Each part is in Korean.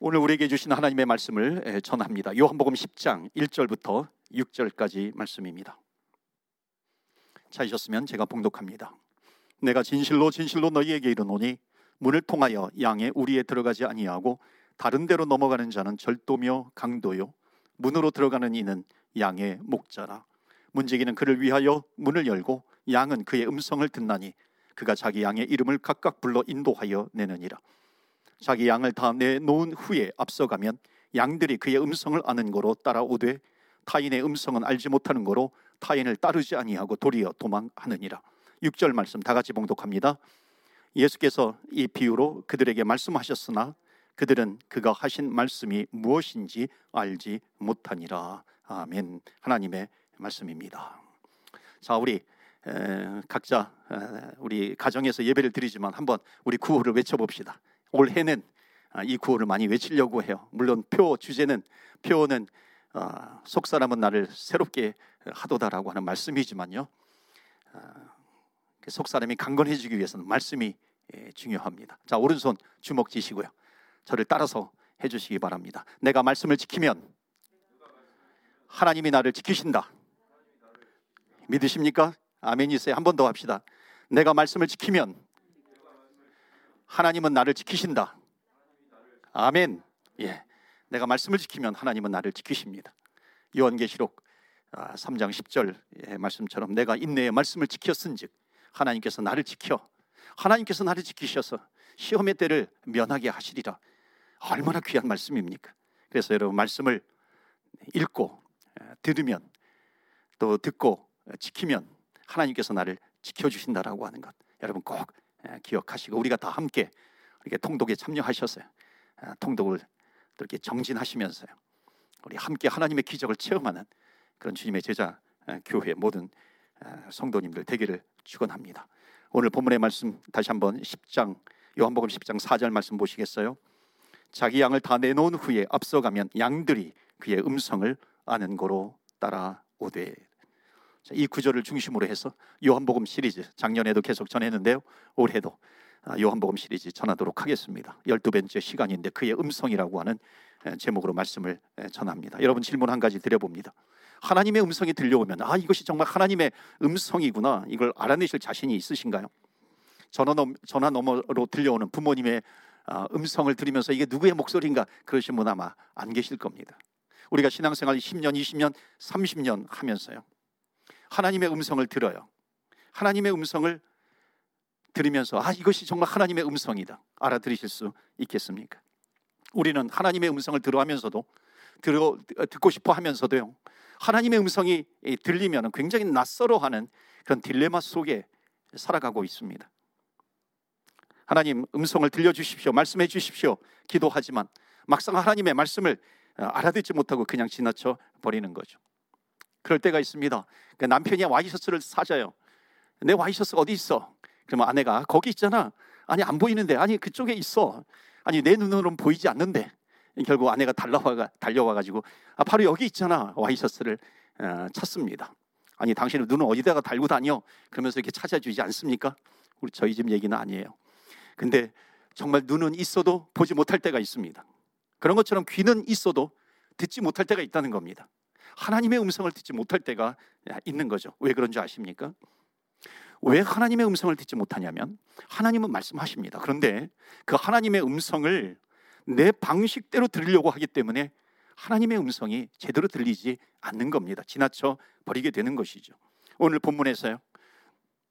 오늘 우리에게 주신 하나님의 말씀을 전합니다. 요한복음 10장 1절부터 6절까지 말씀입니다. 찾으셨으면 제가 봉독합니다. 내가 진실로 진실로 너희에게 이르노니 문을 통하여 양의 우리에 들어가지 아니하고 다른 데로 넘어가는 자는 절도며 강도요 문으로 들어가는 이는 양의 목자라 문지기는 그를 위하여 문을 열고 양은 그의 음성을 듣나니 그가 자기 양의 이름을 각각 불러 인도하여 내느니라 자기 양을 다 내놓은 후에 앞서가면 양들이 그의 음성을 아는 거로 따라오되 타인의 음성은 알지 못하는 거로 타인을 따르지 아니하고 도리어 도망하느니라. 6절 말씀 다 같이 봉독합니다. 예수께서 이 비유로 그들에게 말씀하셨으나 그들은 그가 하신 말씀이 무엇인지 알지 못하니라. 아멘. 하나님의 말씀입니다. 자, 우리 에, 각자 에, 우리 가정에서 예배를 드리지만 한번 우리 구호를 외쳐봅시다. 올해는 아, 이 구호를 많이 외치려고 해요. 물론 표 주제는 표는 어, 속 사람은 나를 새롭게 하도다라고 하는 말씀이지만요. 어, 그속 사람이 강건해지기 위해서는 말씀이 예, 중요합니다. 자 오른손 주먹 쥐시고요. 저를 따라서 해주시기 바랍니다. 내가 말씀을 지키면 하나님이 나를 지키신다. 믿으십니까? 아멘이세요. 한 번 더 합시다. 내가 말씀을 지키면 하나님은 나를 지키신다. 아멘. 예. 내가 말씀을 지키면 하나님은 나를 지키십니다. 요한계시록 3장 아, 10절 말씀처럼 내가 인내의 말씀을 지켰은즉 하나님께서 나를 지켜 하나님께서 나를 지키셔서 시험의 때를 면하게 하시리라. 얼마나 귀한 말씀입니까? 그래서 여러분 말씀을 읽고 들으면 또 듣고 지키면 하나님께서 나를 지켜 주신다라고 하는 것. 여러분 꼭 예, 기억하시고 우리가 다 함께 이렇게 통독에. 아, 통독을 이렇게 정진하시면서요. 우리 함께 하나님의 기적을 체험하는 그런 주님의 제자 아, 교회 모든 아, 성도님들 되기를 축원합니다. 오늘 본문의 말씀 다시 한번 10장 요한복음 10장 4절 말씀 보시겠어요? 자기 양을 다 내놓은 후에 앞서가면 양들이 그의 음성을 아는 거로 따라오되 이 구절을 중심으로 해서 요한복음 시리즈 작년에도 계속 전했는데요. 올해도 아, 요한복음 시리즈 전하도록 하겠습니다. 12번째 시간인데 그의 음성이라고 하는 제목으로 말씀을 전합니다. 여러분 질문 한 가지 드려봅니다. 하나님의 음성이 들려오면 아 이것이 정말 하나님의 음성이구나 이걸 알아내실 자신이 있으신가요? 전화, 넘, 전화 너머로 들려오는 부모님의 아, 음성을 들으면서 이게 누구의 목소리인가 그러신 분 아마 안 계실 겁니다. 우리가 신앙생활 10년, 20년, 30년 하면서요. 하나님의 음성을 들어요. 하나님의 음성을 들으면서 아 이것이 정말 하나님의 음성이다 알아들으실 수 있겠습니까? 우리는 하나님의 음성을 들어하면서도 들어 듣고 싶어 하면서도요 하나님의 음성이 들리면 굉장히 낯설어하는 그런 딜레마 속에 살아가고 있습니다. 하나님 음성을 들려 주십시오, 말씀해 주십시오, 기도하지만 막상 하나님의 말씀을 알아듣지 못하고 그냥 지나쳐 버리는 거죠. 그럴 때가 있습니다. 그 남편이 와이셔츠를 사줘요. 내 와이셔츠 어디 있어? 그러면 아내가 거기 있잖아. 아니 안 보이는데 아니 그쪽에 있어. 아니 내 눈으로는 보이지 않는데 결국 아내가 달려와 달려와 가지고 아 바로 여기 있잖아 와이셔츠를 어, 찾습니다. 아니 당신은 눈을 어디다가 달고 다녀? 그러면서 이렇게 찾아주지 않습니까? 우리 저희 집 얘기는 아니에요. 근데 정말 눈은 있어도 보지 못할 때가 있습니다. 그런 것처럼 귀는 있어도 듣지 못할 때가 있다는 겁니다. 하나님의 음성을 듣지 못할 때가 있는 거죠. 왜 그런 줄 아십니까? 왜 하나님의 음성을 듣지 못하냐면 하나님은 말씀하십니다. 그런데 그 하나님의 음성을 내 방식대로 들으려고 하기 때문에 하나님의 음성이 제대로 들리지 않는 겁니다. 지나쳐 버리게 되는 것이죠. 오늘 본문에서요.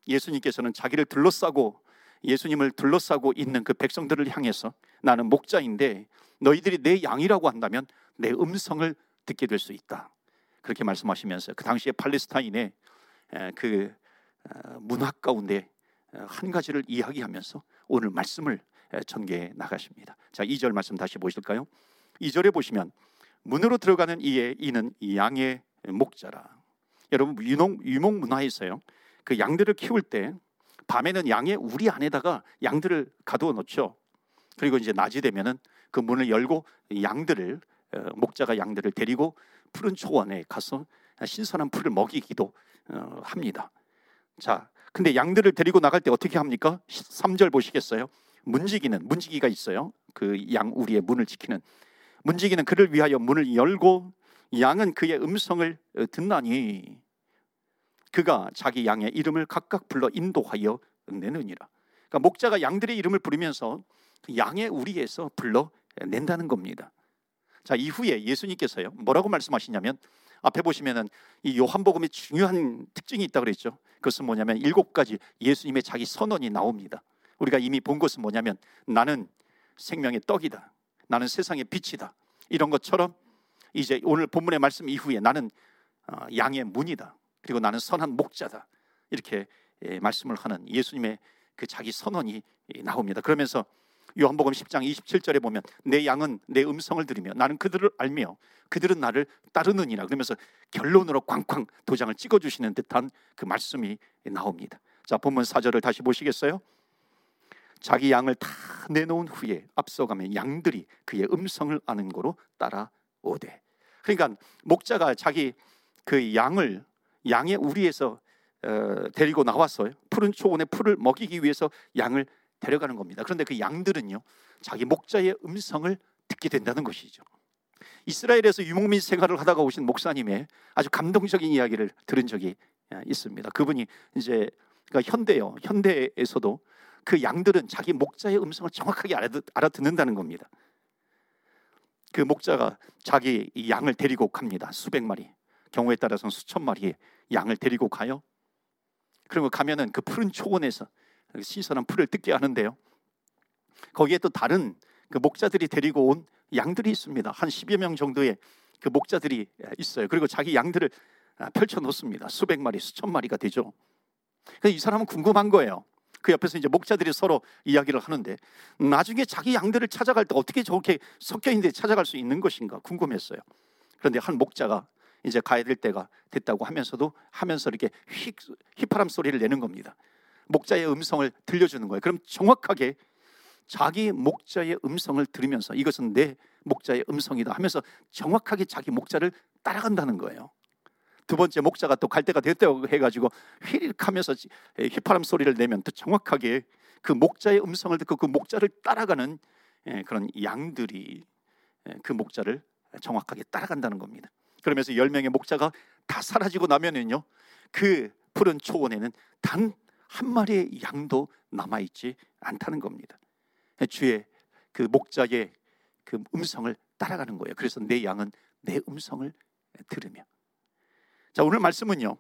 예수님께서는 자기를 둘러싸고 예수님을 둘러싸고 있는 그 백성들을 향해서 나는 목자인데 너희들이 내 양이라고 한다면 내 음성을 듣게 될 수 있다. 그렇게 말씀하시면서 그 당시에 팔레스타인의 그 어, 문학 가운데 어, 한 가지를 이야기하면서 오늘 말씀을 전개해 나가십니다. 자, 2절 말씀 다시 보실까요? 2절에 보시면 문으로 들어가는 이의 이는 양의 목자라. 여러분 유목 유목 문화에서요. 그 양들을 키울 때 밤에는 양의 우리 안에다가 양들을 가두어 놓죠. 그리고 이제 낮이 되면은 그 문을 열고 양들을 어, 목자가 양들을 데리고 푸른 초원에 가서 신선한 풀을 먹이기도 어, 합니다. 자, 근데 양들을 데리고 나갈 때 어떻게 합니까? 3절 보시겠어요? 문지기는 문지기가 있어요. 그 양 우리의 문을 지키는 문지기는 그를 위하여 문을 열고 양은 그의 음성을 어, 듣나니 그가 자기 양의 이름을 각각 불러 인도하여 내느니라. 그러니까 목자가 양들의 이름을 부르면서 그 양의 우리에서 불러 낸다는 겁니다. 자 이후에 예수님께서요 뭐라고 말씀하시냐면 앞에 보시면은 이 요한복음의 중요한 특징이 있다 그랬죠. 그것은 뭐냐면 일곱 가지 예수님의 자기 선언이 나옵니다. 우리가 이미 본 것은 뭐냐면 나는 생명의 떡이다. 나는 세상의 빛이다. 이런 것처럼 이제 오늘 본문의 말씀 이후에 나는 어, 양의 문이다. 그리고 나는 선한 목자다. 이렇게 예, 말씀을 하는 예수님의 그 자기 선언이 나옵니다. 그러면서 요한복음 10장 27절에 보면 내 양은 내 음성을 들으며 나는 그들을 알며 그들은 나를 따르느니라 그러면서 결론으로 꽝꽝 도장을 찍어 주시는 듯한 그 말씀이 나옵니다. 자, 본문 4절을 다시 보시겠어요? 자기 양을 다 내놓은 후에 앞서가면 양들이 그의 음성을 아는 거로 따라오되. 그러니까 목자가 자기 그 양을 양의 우리에서 어, 데리고 나왔어요. 푸른 초원에 풀을 먹이기 위해서 양을 데려가는 겁니다. 그런데 그 양들은요, 자기 목자의 음성을 듣게 된다는 것이죠. 이스라엘에서 유목민 생활을 하다가 오신 목사님의 아주 감동적인 이야기를 들은 적이 어, 있습니다. 그분이 이제 그러니까 현대요, 현대에서도 그 양들은 자기 목자의 음성을 정확하게 알아듣, 는다는 겁니다. 그 목자가 자기 양을 데리고 갑니다. 수백 마리, 경우에 따라서는 수천 마리의 양을 데리고 가요. 그리고 가면은 그 푸른 초원에서 신선한 풀을 뜯게 하는데요. 거기에 또 다른 그 목자들이 데리고 온 양들이 있습니다. 한 10여 명 정도의 그 목자들이 있어요. 그리고 자기 양들을 펼쳐 놓습니다. 수백 마리, 수천 마리가 되죠. 이 사람은 궁금한 거예요. 그 옆에서 이제 목자들이 서로 이야기를 하는데 나중에 자기 양들을 찾아갈 때 어떻게 저렇게 섞여 있는데 찾아갈 수 있는 것인가 궁금했어요. 그런데 한 목자가 이제 가야 될 때가 됐다고 하면서도 하면서 이렇게 휙 휘파람 소리를 내는 겁니다. 목자의 음성을 들려주는 거예요. 그럼 정확하게 자기 목자의 음성을 들으면서 이것은 내 목자의 음성이다 하면서 정확하게 자기 목자를 따라간다는 거예요. 두 번째 목자가 또 갈 때가 됐다고 해가지고 휘릭하면서 휘파람 소리를 내면 또 정확하게 그 목자의 음성을 듣고 그 목자를 따라가는 예, 그런 양들이 예, 그 목자를 정확하게 따라간다는 겁니다. 그러면서 열 명의 목자가 다 사라지고 나면은요, 그 푸른 초원에는 단 한 마리의 양도 남아 있지 않다는 겁니다. 주의 그 목자의 그 음성을 따라가는 거예요. 그래서 내 양은 내 음성을 들으며 자, 오늘 말씀은요.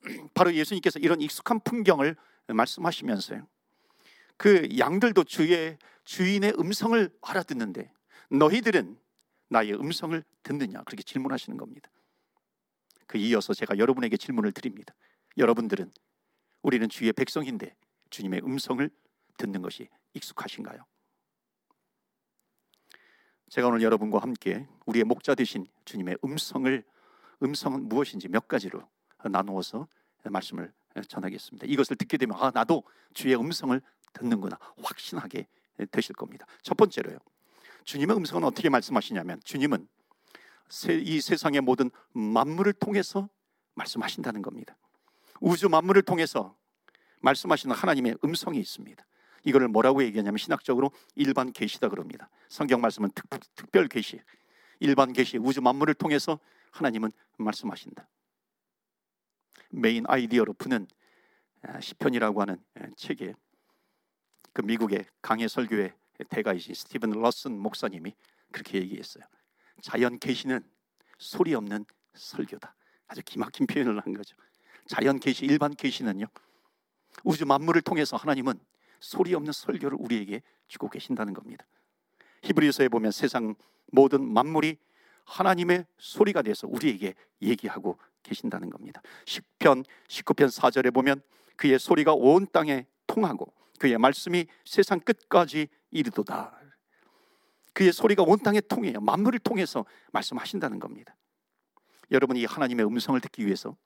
바로 예수님께서 이런 익숙한 풍경을 말씀하시면서요. 그 양들도 주의 주인의 음성을 알아듣는데 너희들은 나의 음성을 듣느냐 그렇게 질문하시는 겁니다. 그 이어서 제가 여러분에게 질문을 드립니다. 여러분들은 우리는 주의 백성인데 주님의 음성을 듣는 것이 익숙하신가요? 제가 오늘 여러분과 함께 우리의 목자 되신 주님의 음성을 음성은 무엇인지 몇 가지로 나누어서 말씀을 전하겠습니다. 이것을 듣게 되면 아 나도 주의 음성을 듣는구나 확신하게 되실 겁니다. 첫 번째로요. 주님의 음성은 어떻게 말씀하시냐면 주님은 이 세상의 모든 만물을 통해서 말씀하신다는 겁니다. 우주 만물을 통해서 말씀하시는 하나님의 음성이 있습니다. 이거를 뭐라고 얘기하냐면 신학적으로 일반 계시다 그럽니다. 성경 말씀은 특, 특별 계시, 일반 계시, 우주 만물을 통해서 하나님은 말씀하신다. main idea로 푸는 아, 시편이라고 하는 아, 책에 그 미국의 강해 설교의 대가이신 스티븐 로슨 목사님이 그렇게 얘기했어요. 자연 계시는 소리 없는 설교다. 아주 기막힌 표현을 한 거죠. 자연 계시, 일반 계시는요. 우주 만물을 통해서 하나님은 소리 없는 설교를 우리에게 주고 계신다는 겁니다. 히브리서에 보면 세상 모든 만물이 하나님의 소리가 돼서 우리에게 얘기하고 계신다는 겁니다. 10편 19편 4절에 보면 그의 소리가 온 땅에 통하고 그의 말씀이 세상 끝까지 이르도다. 그의 소리가 온 땅에 통해요. 만물을 통해서 말씀하신다는 겁니다. 여러분이 하나님의 음성을 듣기 위해서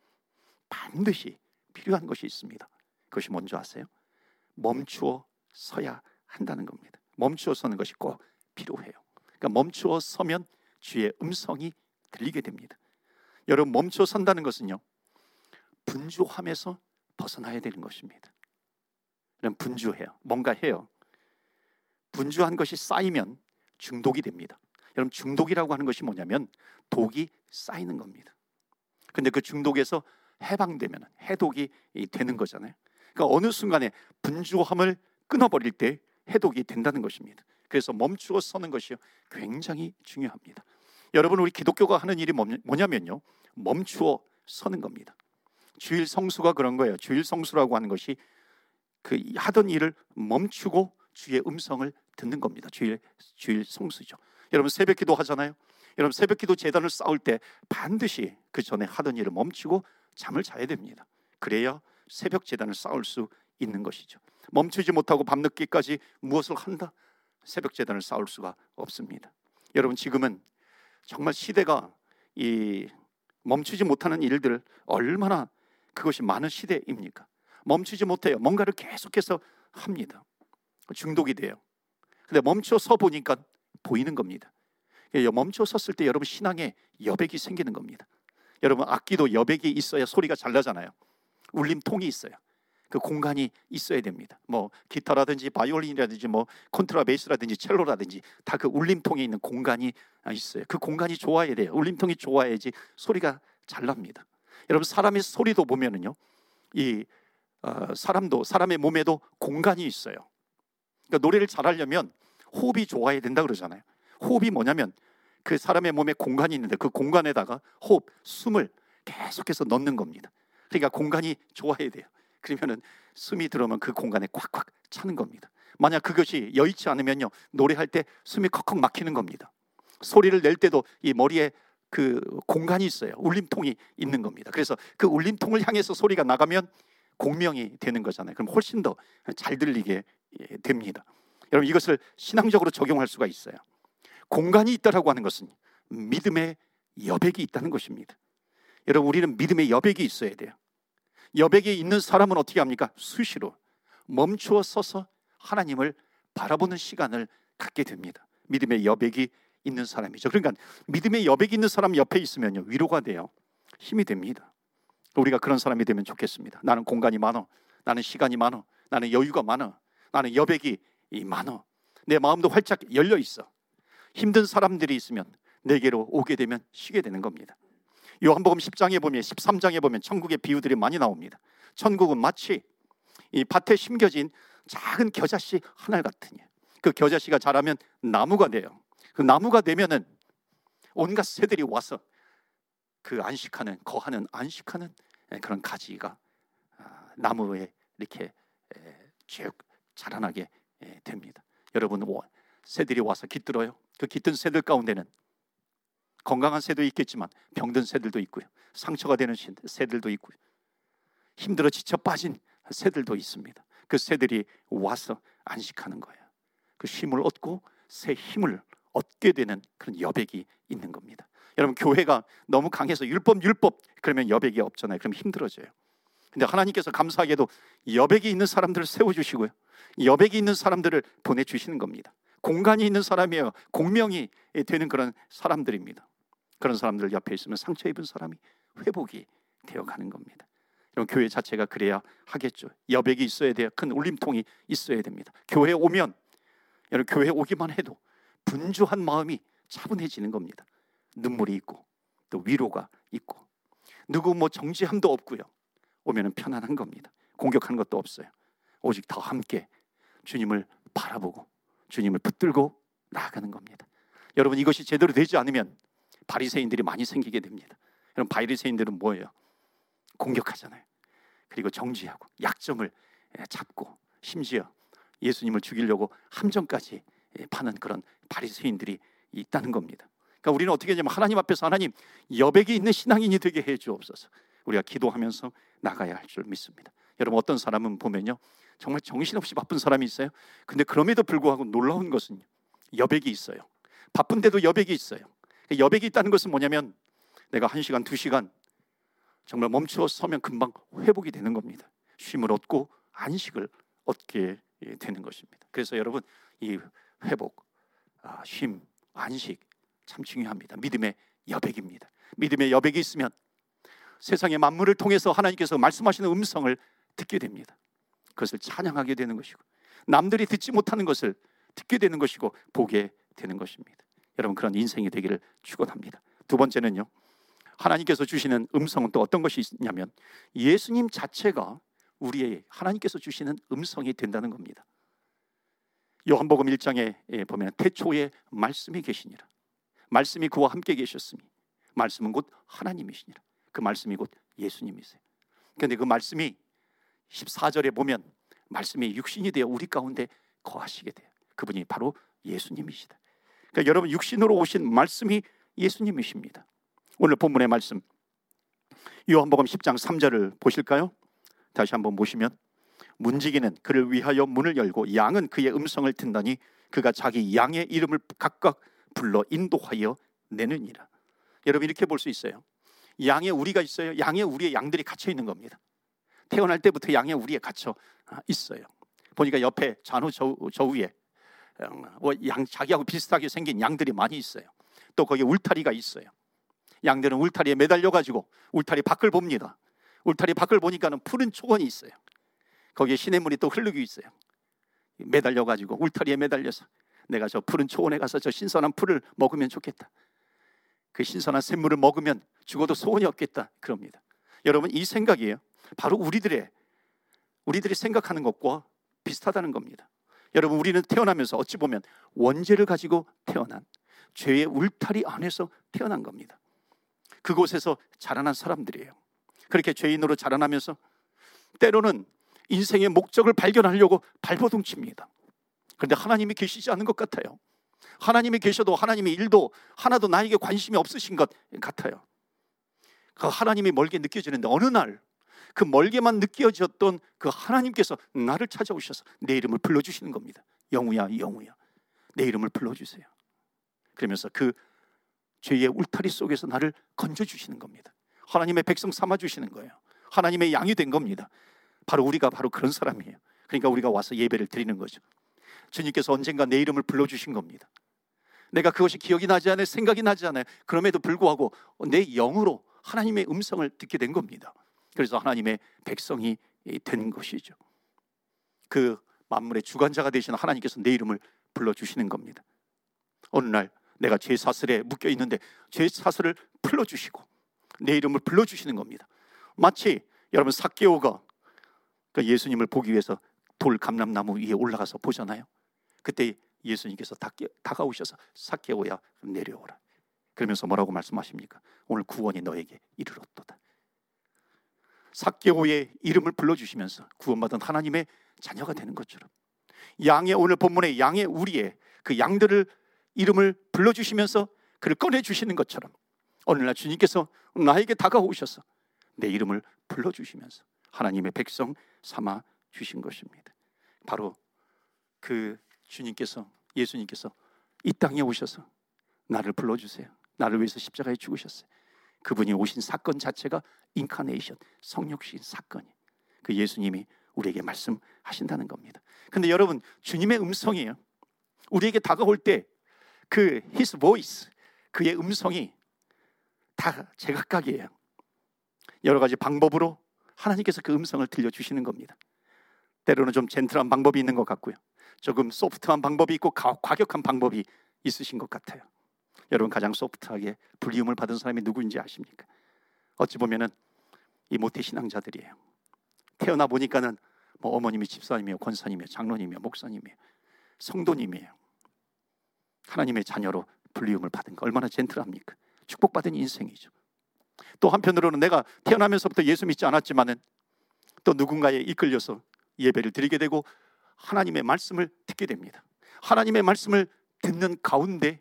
반드시 필요한 것이 있습니다. 그것이 뭔지 아세요? 멈추어 서야 한다는 겁니다. 멈추어 서는 것이 꼭 필요해요. 그러니까 멈추어 서면 주의 음성이 들리게 됩니다. 여러분 멈춰 선다는 것은요. 분주함에서 벗어나야 되는 것입니다. 그럼 분주해요. 뭔가 해요. 분주한 것이 쌓이면 중독이 됩니다. 여러분 중독이라고 하는 것이 뭐냐면 독이 쌓이는 겁니다. 근데 그 중독에서 해방되면 해독이 되는 거잖아요. 그러니까 어느 순간에 분주함을 끊어버릴 때 해독이 된다는 것입니다. 그래서 멈추어 서는 것이 굉장히 중요합니다. 여러분 우리 기독교가 하는 일이 뭐냐면요. 멈추어 서는 겁니다. 주일 성수가 그런 거예요. 주일 성수라고 하는 것이 그 하던 일을 멈추고 주의 음성을 듣는 겁니다. 주일 주일 성수죠. 여러분 새벽 기도 하잖아요. 여러분 새벽 기도 재단을 쌓을 때 반드시 그 전에 하던 일을 멈추고 잠을 자야 됩니다. 그래야 새벽 재단을 쌓을 수 있는 것이죠. 멈추지 못하고 밤늦게까지 무엇을 한다? 새벽 재단을 쌓을 수가 없습니다. 여러분 지금은 정말 시대가 이 멈추지 못하는 일들 얼마나 그것이 많은 시대입니까? 멈추지 못해요. 뭔가를 계속해서 합니다. 중독이 돼요. 근데 멈춰 서 보니까 보이는 겁니다. 멈춰 섰을 때 여러분 신앙에 여백이 생기는 겁니다. 여러분 악기도 여백이 있어야 소리가 잘 나잖아요. 울림통이 있어요. 그 공간이 있어야 됩니다. 뭐 기타라든지 바이올린이라든지 뭐 콘트라베이스라든지 첼로라든지 다 그 울림통에 있는 공간이 있어요. 그 공간이 좋아야 돼요. 울림통이 좋아야지 소리가 잘 납니다. 여러분 사람의 소리도 보면은요, 이 어, 사람도 사람의 몸에도 공간이 있어요. 그러니까 노래를 잘하려면 호흡이 좋아야 된다 그러잖아요. 호흡이 뭐냐면 그 사람의 몸에 공간이 있는데 그 공간에다가 호흡, 숨을 계속해서 넣는 겁니다. 그러니까 공간이 좋아야 돼요. 그러면은 숨이 들어오면 그 공간에 꽉꽉 차는 겁니다. 만약 그것이 여의치 않으면요 노래할 때 숨이 컥컥 막히는 겁니다. 소리를 낼 때도 이 머리에 그 공간이 있어요. 울림통이 있는 겁니다. 그래서 그 울림통을 향해서 소리가 나가면 공명이 되는 거잖아요. 그럼 훨씬 더 잘 들리게 됩니다. 여러분 이것을 신앙적으로 적용할 수가 있어요. 공간이 있다라고 하는 것은 믿음의 여백이 있다는 것입니다. 여러분 우리는 믿음의 여백이 있어야 돼요. 여백이 있는 사람은 어떻게 합니까? 수시로 멈추어 서서 하나님을 바라보는 시간을 갖게 됩니다. 믿음의 여백이 있는 사람이죠. 그러니까 믿음의 여백이 있는 사람 옆에 있으면요 위로가 돼요. 힘이 됩니다. 우리가 그런 사람이 되면 좋겠습니다. 나는 공간이 많어. 나는 시간이 많어. 나는 여유가 많어. 나는 여백이 많어. 내 마음도 활짝 열려 있어. 힘든 사람들이 있으면 내게로 오게 되면 쉬게 되는 겁니다. 요한복음 10장에 보면 13장에 보면 천국의 비유들이 많이 나옵니다. 천국은 마치 이 밭에 심겨진 작은 겨자씨 하나 같으니 그 겨자씨가 자라면 나무가 돼요. 그 나무가 되면은 온갖 새들이 와서 그 안식하는 거하는 안식하는 그런 가지가 아, 나무에 이렇게 쭉 자라나게 됩니다. 여러분 새들이 와서 깃들어요. 그 깃든 새들 가운데는 건강한 새도 있겠지만 병든 새들도 있고요. 상처가 되는 새들도 있고요. 힘들어 지쳐 빠진 새들도 있습니다. 그 새들이 와서 안식하는 거예요. 그 힘을 얻고 새 힘을 얻게 되는 그런 여백이 있는 겁니다. 여러분 교회가 너무 강해서 율법 율법 그러면 여백이 없잖아요. 그럼 힘들어져요. 근데 하나님께서 감사하게도 여백이 있는 사람들을 세워 주시고요. 여백이 있는 사람들을 보내 주시는 겁니다. 공간이 있는 사람이에요. 공명이 되는 그런 사람들입니다. 그런 사람들 옆에 있으면 상처 입은 사람이 회복이 되어 가는 겁니다. 여러 교회 자체가 그래야 하겠죠. 여백이 있어야 돼요. 큰 울림통이 있어야 됩니다. 교회 오면 여러분 교회 오기만 해도 분주한 마음이 차분해지는 겁니다. 눈물이 있고 또 위로가 있고 누구 뭐 정지함도 없고요. 오면은 편안한 겁니다. 공격하는 것도 없어요. 오직 더 함께 주님을 바라보고 주님을 붙들고 나아가는 겁니다. 여러분 이것이 제대로 되지 않으면 바리새인들이 많이 생기게 됩니다. 여러분 바리새인들은 뭐예요? 공격하잖아요. 그리고 정지하고 약점을 잡고 심지어 예수님을 죽이려고 함정까지 파는 그런 바리새인들이 있다는 겁니다. 그러니까 우리는 어떻게 하냐면 하나님 앞에서 하나님 여백이 있는 신앙인이 되게 해 주옵소서. 우리가 기도하면서 나가야 할 줄 믿습니다. 여러분 어떤 사람은 보면요 정말 정신없이 바쁜 사람이 있어요. 근데 그럼에도 불구하고 놀라운 것은 여백이 있어요. 바쁜데도 여백이 있어요. 여백이 있다는 것은 뭐냐면 내가 한 시간, 두 시간 정말 멈추어 서면 금방 회복이 되는 겁니다. 쉼을 얻고 안식을 얻게 되는 것입니다. 그래서 여러분 이 회복, 아, 쉼, 안식 참 중요합니다. 믿음의 여백입니다. 믿음의 여백이 있으면 세상의 만물을 통해서 하나님께서 말씀하시는 음성을 듣게 됩니다. 그것을 찬양하게 되는 것이고 남들이 듣지 못하는 것을 듣게 되는 것이고 보게 되는 것입니다. 여러분 그런 인생이 되기를 축원합니다. 두 번째는요. 하나님께서 주시는 음성은 또 어떤 것이 있냐면 예수님 자체가 우리의 하나님께서 주시는 음성이 된다는 겁니다. 요한복음 1장에 예, 보면 태초에 말씀이 계시니라. 말씀이 그와 함께 계셨으니 말씀은 곧 하나님이시니라. 그 말씀이 곧 예수님이세요. 그런데 그 말씀이 14절에 보면 말씀이 육신이 되어 우리 가운데 거하시게 돼요. 그분이 바로 예수님이시다. 그러니까 여러분 육신으로 오신 말씀이 예수님이십니다. 오늘 본문의 말씀 요한복음 10장 3절을 보실까요? 다시 한번 보시면 문지기는 그를 위하여 문을 열고 양은 그의 음성을 듣다니 그가 자기 양의 이름을 각각 불러 인도하여 내느니라. 여러분 이렇게 볼 수 있어요. 양에 우리가 있어요. 양에 우리의 양들이 갇혀 있는 겁니다. 태어날 때부터 양에 우리에 갇혀 있어요. 보니까 옆에 잔후 저, 저 위에 어, 뭐 양 자기하고 비슷하게 생긴 양들이 많이 있어요. 또 거기에 울타리가 있어요. 양들은 울타리에 매달려 가지고 울타리 밖을 봅니다. 울타리 밖을 보니까는 푸른 초원이 있어요. 거기에 시냇물이 또 흐르고 있어요. 매달려 가지고 울타리에 매달려서 내가 저 푸른 초원에 가서 저 신선한 풀을 먹으면 좋겠다. 그 신선한 샘물을 먹으면 죽어도 소원이 없겠다. 그럽니다. 여러분 이 생각이에요. 바로 우리들의 우리들이 생각하는 것과 비슷하다는 겁니다. 여러분 우리는 태어나면서 어찌 보면 원죄를 가지고 태어난 죄의 울타리 안에서 태어난 겁니다. 그곳에서 자라난 사람들이에요. 그렇게 죄인으로 자라나면서 때로는 인생의 목적을 발견하려고 발버둥 칩니다. 그런데 하나님이 계시지 않은 것 같아요. 하나님이 계셔도 하나님의 일도 하나도 나에게 관심이 없으신 것 같아요. 그 하나님이 멀게 느껴지는데 어느 날 그 멀게만 느껴졌던 그 하나님께서 나를 찾아오셔서 내 이름을 불러주시는 겁니다. 영우야, 영우야. 내 이름을 불러주세요. 그러면서 그 죄의 울타리 속에서 나를 건져주시는 겁니다. 하나님의 백성 삼아주시는 거예요. 하나님의 양이 된 겁니다. 바로 우리가 바로 그런 사람이에요. 그러니까 우리가 와서 예배를 드리는 거죠. 주님께서 언젠가 내 이름을 불러주신 겁니다. 내가 그것이 기억이 나지 않아요. 생각이 나지 않아요. 그럼에도 불구하고 내 영으로 하나님의 음성을 듣게 된 겁니다. 그래서 하나님의 백성이 된 것이죠. 그 만물의 주관자가 되시는 하나님께서 내 이름을 불러 주시는 겁니다. 어느 날 내가 죄 사슬에 묶여 있는데 죄 사슬을 풀어 주시고 내 이름을 불러 주시는 겁니다. 마치 여러분 사케오가 그 예수님을 보기 위해서 돌 감람나무 위에 올라가서 보잖아요. 그때 예수님께서 다가오셔서 사케오야 내려오라. 그러면서 뭐라고 말씀하십니까? 오늘 구원이 너에게 이르렀도다. 사케오의 이름을 불러주시면서 구원받은 하나님의 자녀가 되는 것처럼 양의 오늘 본문의 양의 우리의 그 양들을 이름을 불러주시면서 그를 꺼내주시는 것처럼 어느 날 주님께서 나에게 다가오셔서 내 이름을 불러주시면서 하나님의 백성 삼아 주신 것입니다. 바로 그 주님께서 예수님께서 이 땅에 오셔서 나를 불러주세요. 나를 위해서 십자가에 죽으셨어요. 그분이 오신 사건 자체가 인카네이션 성육신 사건이 그 예수님이 우리에게 말씀하신다는 겁니다. 근데 여러분 주님의 음성이에요. 우리에게 다가올 때 그 his voice 그의 음성이 다 제각각이에요. 여러 가지 방법으로 하나님께서 그 음성을 들려주시는 겁니다. 때로는 좀 젠틀한 방법이 있는 것 같고요. 조금 소프트한 방법이 있고 과격한 방법이 있으신 것 같아요. 여러분 가장 소프트하게 불리움을 받은 사람이 누구인지 아십니까? 어찌 보면은 이 모태 신앙자들이에요. 태어나 보니까는 뭐 어머님이 집사님이요, 권사님이요, 장로님이요, 목사님이요, 성도님이에요. 하나님의 자녀로 불리움을 받은 거 얼마나 젠틀합니까? 축복받은 인생이죠. 또 한편으로는 내가 태어나면서부터 예수 믿지 않았지만은 또 누군가에 이끌려서 예배를 드리게 되고 하나님의 말씀을 듣게 됩니다. 하나님의 말씀을 듣는 가운데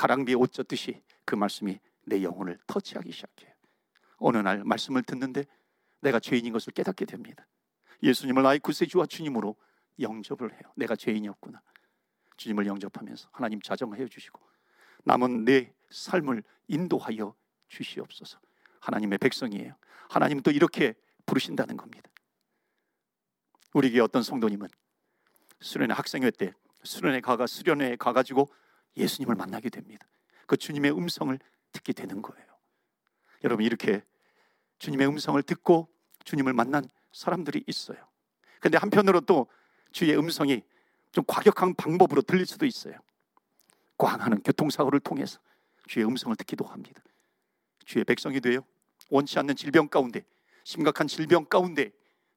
가랑비에 옷 젖듯이 그 말씀이 내 영혼을 터치하기 시작해요. 어느 날 말씀을 듣는데 내가 죄인인 것을 깨닫게 됩니다. 예수님을 나의 구세주와 주님으로 영접을 해요. 내가 죄인이었구나. 주님을 영접하면서 하나님 자정하여 주시고 남은 내 삶을 인도하여 주시옵소서. 하나님의 백성이에요. 하나님 또 이렇게 부르신다는 겁니다. 우리에게 어떤 성도님은 수련회 학생회 때 수련회 가가 수련회에 가가지고 예수님을 만나게 됩니다. 그 주님의 음성을 듣게 되는 거예요. 여러분 이렇게 주님의 음성을 듣고 주님을 만난 사람들이 있어요. 근데 한편으로 또 주의 음성이 좀 과격한 방법으로 들릴 수도 있어요. 꽝하는 교통사고를 통해서 주의 음성을 듣기도 합니다. 주의 백성이 되어 원치 않는 질병 가운데 심각한 질병 가운데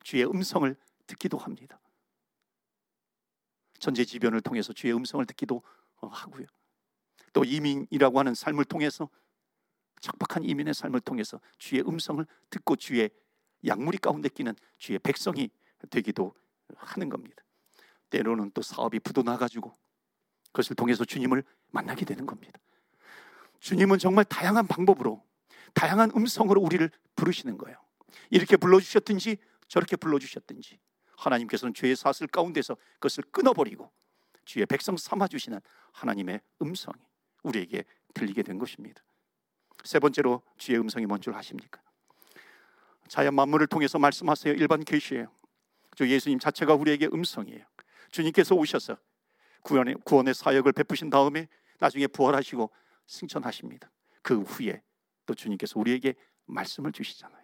주의 음성을 듣기도 합니다. 전제지변을 통해서 주의 음성을 듣기도 하고요. 또 이민이라고 하는 삶을 통해서 척박한 이민의 삶을 통해서 주의 음성을 듣고 주의 약물이 가운데 끼는 주의 백성이 되기도 하는 겁니다. 때로는 또 사업이 부도나가지고 그것을 통해서 주님을 만나게 되는 겁니다. 주님은 정말 다양한 방법으로 다양한 음성으로 우리를 부르시는 거예요. 이렇게 불러주셨든지 저렇게 불러주셨든지 하나님께서는 죄의 사슬 가운데서 그것을 끊어버리고 주의 백성 삼아 주시는 하나님의 음성이 우리에게 들리게 된 것입니다. 세 번째로 주의 음성이 뭔 줄 아십니까? 자연 만물을 통해서 말씀하세요. 일반 계시예요. 주 예수님 자체가 우리에게 음성이에요. 주님께서 오셔서 구원의, 구원의 사역을 베푸신 다음에 나중에 부활하시고 승천하십니다. 그 후에 또 주님께서 우리에게 말씀을 주시잖아요.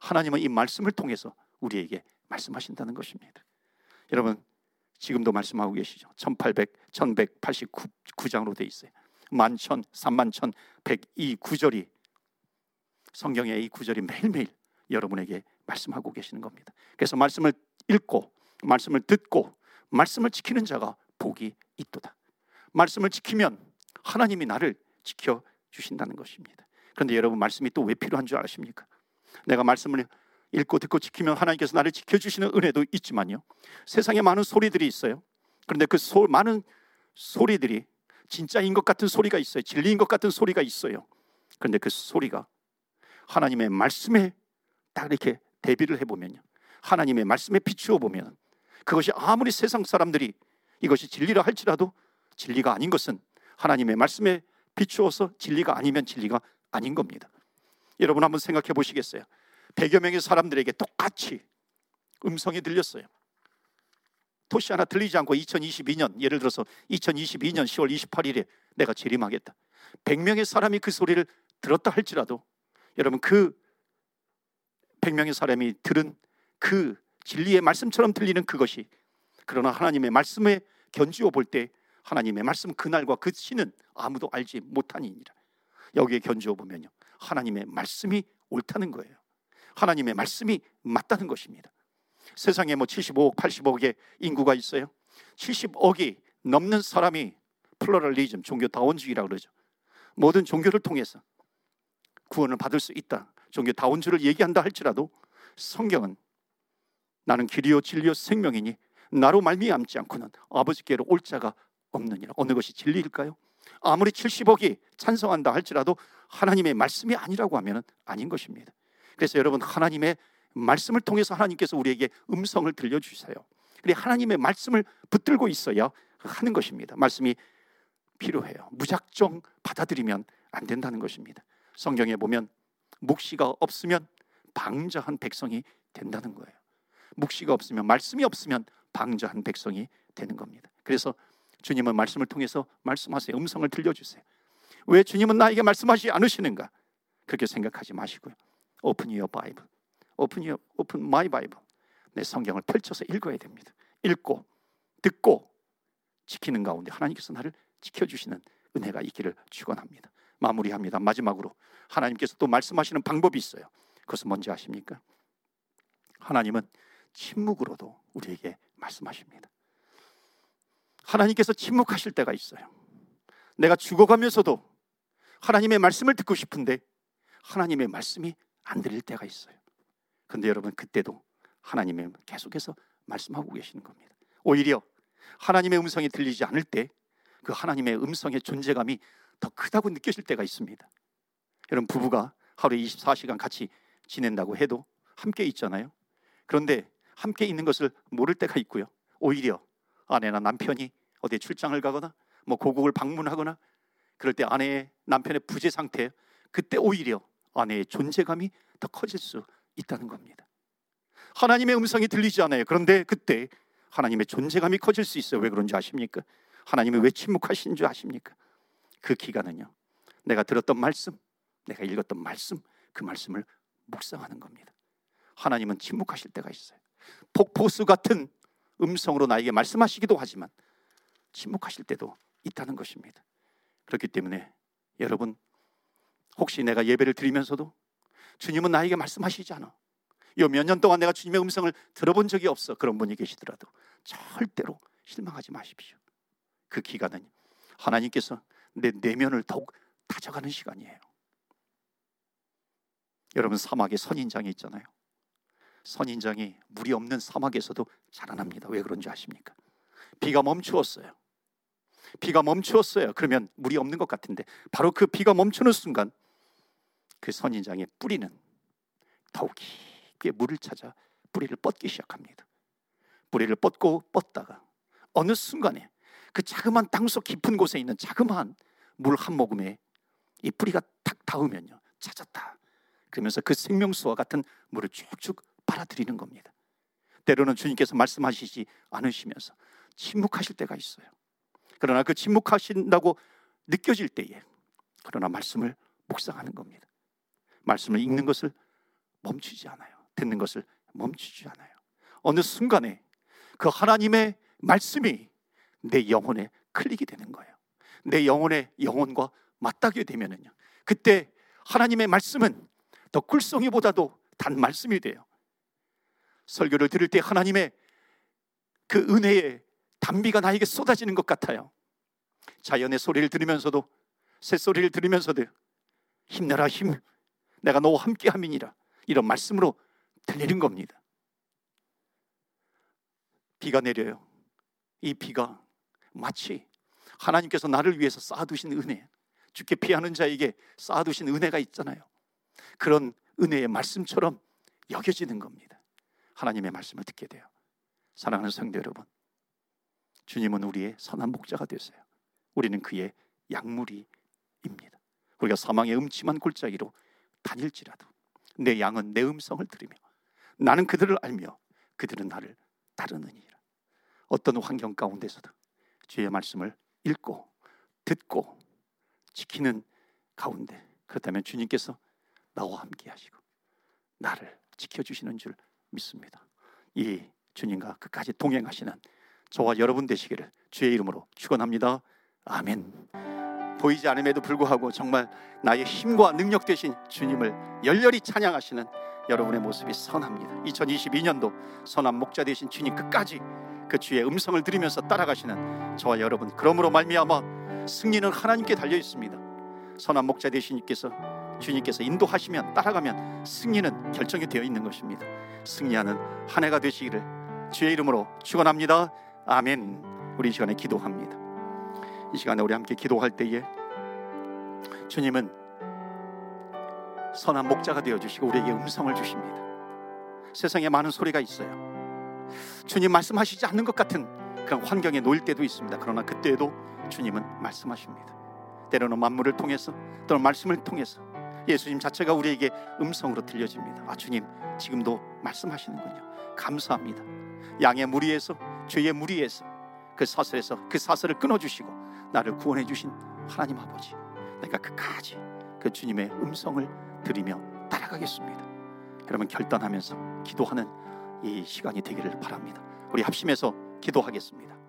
하나님은 이 말씀을 통해서 우리에게 말씀하신다는 것입니다. 여러분 지금도 말씀하고 계시죠. 1800, 1189장으로 돼 있어요. 만천, 삼만천, 백이 구절이 성경의 이 구절이 매일매일 여러분에게 말씀하고 계시는 겁니다. 그래서 말씀을 읽고 말씀을 듣고 말씀을 지키는 자가 복이 있도다. 말씀을 지키면 하나님이 나를 지켜 주신다는 것입니다. 그런데 여러분 말씀이 또 왜 필요한 줄 아십니까? 내가 말씀을 읽고 듣고 지키면 하나님께서 나를 지켜주시는 은혜도 있지만요. 세상에 많은 소리들이 있어요. 그런데 그 소, 많은 소리들이 진짜인 것 같은 소리가 있어요. 진리인 것 같은 소리가 있어요. 그런데 그 소리가 하나님의 말씀에 딱 이렇게 대비를 해보면요. 하나님의 말씀에 비추어 보면 그것이 아무리 세상 사람들이 이것이 진리라 할지라도 진리가 아닌 것은 하나님의 말씀에 비추어서 진리가 아니면 진리가 아닌 겁니다. 여러분 한번 생각해 보시겠어요? 100여 명의 사람들에게 똑같이 음성이 들렸어요. 토시 하나 들리지 않고 2022년 예를 들어서 2022년 10월 28일에 내가 재림하겠다. 100명의 사람이 그 소리를 들었다 할지라도 여러분 그 100명의 사람이 들은 그 진리의 말씀처럼 들리는 그것이 그러나 하나님의 말씀에 견지어 볼 때 하나님의 말씀 그날과 그 시는 아무도 알지 못하니라. 여기에 견지어 보면요. 하나님의 말씀이 옳다는 거예요. 하나님의 말씀이 맞다는 것입니다. 세상에 뭐 75억, 80억의 인구가 있어요. 70억이 넘는 사람이 플러럴리즘, 종교 다원주의라고 그러죠. 모든 종교를 통해서 구원을 받을 수 있다. 종교 다원주를 얘기한다 할지라도 성경은 나는 길이요 진리요 생명이니 나로 말미암지 않고는 아버지께로 올 자가 없느니라. 어느 것이 진리일까요? 아무리 70억이 찬성한다 할지라도 하나님의 말씀이 아니라고 하면 아닌 것입니다. 그래서 여러분 하나님의 말씀을 통해서 하나님께서 우리에게 음성을 들려주세요. 그래 하나님의 말씀을 붙들고 있어야 하는 것입니다. 말씀이 필요해요. 무작정 받아들이면 안 된다는 것입니다. 성경에 보면 묵시가 없으면 방자한 백성이 된다는 거예요. 묵시가 없으면 말씀이 없으면 방자한 백성이 되는 겁니다. 그래서 주님은 말씀을 통해서 말씀하세요. 음성을 들려주세요. 왜 주님은 나에게 말씀하지 않으시는가? 그렇게 생각하지 마시고요. Open your Bible. Open your, open my Bible. 내 성경을 펼쳐서 읽어야 됩니다. 읽고 듣고 지키는 가운데 하나님께서 나를 지켜주시는 은혜가 있기를 축원합니다. 마무리합니다. 마지막으로 하나님께서 또 말씀하시는 방법이 있어요. 그것은 뭔지 아십니까? 하나님은 침묵으로도 우리에게 말씀하십니다. 하나님께서 침묵하실 때가 있어요. 내가 죽어가면서도 하나님의 말씀을 듣고 싶은데 하나님의 말씀이 안 들릴 때가 있어요. 근데 여러분 그때도 하나님의 계속해서 말씀하고 계시는 겁니다. 오히려 하나님의 음성이 들리지 않을 때 그 하나님의 음성의 존재감이 더 크다고 느껴질 때가 있습니다. 여러분 부부가 하루에 24시간 같이 지낸다고 해도 함께 있잖아요. 그런데 함께 있는 것을 모를 때가 있고요. 오히려 아내나 남편이 어디 출장을 가거나 뭐 고국을 방문하거나 그럴 때 아내의 남편의 부재 상태 그때 오히려 아내의 존재감이 더 커질 수 있다는 겁니다. 하나님의 음성이 들리지 않아요. 그런데 그때 하나님의 존재감이 커질 수 있어요. 왜 그런지 아십니까? 하나님이 왜 침묵하신 줄 아십니까? 그 기간은요. 내가 들었던 말씀, 내가 읽었던 말씀, 그 말씀을 묵상하는 겁니다. 하나님은 침묵하실 때가 있어요. 폭포수 같은 음성으로 나에게 말씀하시기도 하지만 침묵하실 때도 있다는 것입니다. 그렇기 때문에 여러분 혹시 내가 예배를 드리면서도 주님은 나에게 말씀하시지 않아. 요 몇 년 동안 내가 주님의 음성을 들어본 적이 없어. 그런 분이 계시더라도 절대로 실망하지 마십시오. 그 기간은 하나님께서 내 내면을 더욱 다져가는 시간이에요. 여러분 사막에 선인장이 있잖아요. 선인장이 물이 없는 사막에서도 자라납니다. 왜 그런지 아십니까? 비가 멈추었어요. 비가 멈추었어요. 그러면 물이 없는 것 같은데 바로 그 비가 멈추는 순간 그 선인장의 뿌리는 더욱 깊게 물을 찾아 뿌리를 뻗기 시작합니다. 뿌리를 뻗고 뻗다가 어느 순간에 그 자그마한 땅속 깊은 곳에 있는 자그마한 물 한 모금에 이 뿌리가 탁 닿으면요 찾았다. 그러면서 그 생명수와 같은 물을 쭉쭉 빨아들이는 겁니다. 때로는 주님께서 말씀하시지 않으시면서 침묵하실 때가 있어요. 그러나 그 침묵하신다고 느껴질 때에 그러나 말씀을 묵상하는 겁니다. 말씀을 읽는 것을 멈추지 않아요. 듣는 것을 멈추지 않아요. 어느 순간에 그 하나님의 말씀이 내 영혼에 클릭이 되는 거예요. 내 영혼의 영혼과 맞닿게 되면은요. 그때 하나님의 말씀은 더 꿀송이보다도 단 말씀이 돼요. 설교를 들을 때 하나님의 그 은혜의 단비가 나에게 쏟아지는 것 같아요. 자연의 소리를 들으면서도 새 소리를 들으면서도 힘내라 힘 내가 너와 함께 함이니라 이런 말씀으로 들리는 겁니다. 비가 내려요. 이 비가 마치 하나님께서 나를 위해서 쌓아두신 은혜, 죽게 피하는 자에게 쌓아두신 은혜가 있잖아요. 그런 은혜의 말씀처럼 여겨지는 겁니다. 하나님의 말씀을 듣게 돼요. 사랑하는 성도 여러분, 주님은 우리의 선한 목자가 되세요. 우리는 그의 약물이입니다. 우리가 사망의 음침한 골짜기로 다닐지라도 내 양은 내 음성을 들으며 나는 그들을 알며 그들은 나를 따르느니라. 어떤 환경 가운데서도 주의 말씀을 읽고 듣고 지키는 가운데 그렇다면 주님께서 나와 함께 하시고 나를 지켜 주시는 줄 믿습니다. 이 주님과 끝까지 동행하시는 저와 여러분 되시기를 주의 이름으로 축원합니다. 아멘. 보이지 않음에도 불구하고 정말 나의 힘과 능력 되신 주님을 열렬히 찬양하시는 여러분의 모습이 선합니다. 2022년도 선한 목자 되신 주님 끝까지 그 주의 음성을 들으면서 따라가시는 저와 여러분. 그러므로 말미암아 승리는 하나님께 달려 있습니다. 선한 목자 되신 주께서 주님께서 인도하시면 따라가면 승리는 결정이 되어 있는 것입니다. 승리하는 한 해가 되시기를 주의 이름으로 축원합니다. 아멘. 우리 이 시간에 기도합니다. 이 시간에 우리 함께 기도할 때에 주님은 선한 목자가 되어 주시고 우리에게 음성을 주십니다. 세상에 많은 소리가 있어요. 주님 말씀하시지 않는 것 같은 그런 환경에 놓일 때도 있습니다. 그러나 그때에도 주님은 말씀하십니다. 때로는 만물을 통해서 또는 말씀을 통해서 예수님 자체가 우리에게 음성으로 들려집니다. 아 주님 지금도 말씀하시는군요. 감사합니다. 양의 무리에서 죄의 무리에서 그 사슬에서 그 사슬을 끊어 주시고 나를 구원해 주신 하나님 아버지. 내가 끝까지 그 주님의 음성을 들으며 따라가겠습니다. 여러분 결단하면서 기도하는 이 시간이 되기를 바랍니다. 우리 합심해서 기도하겠습니다.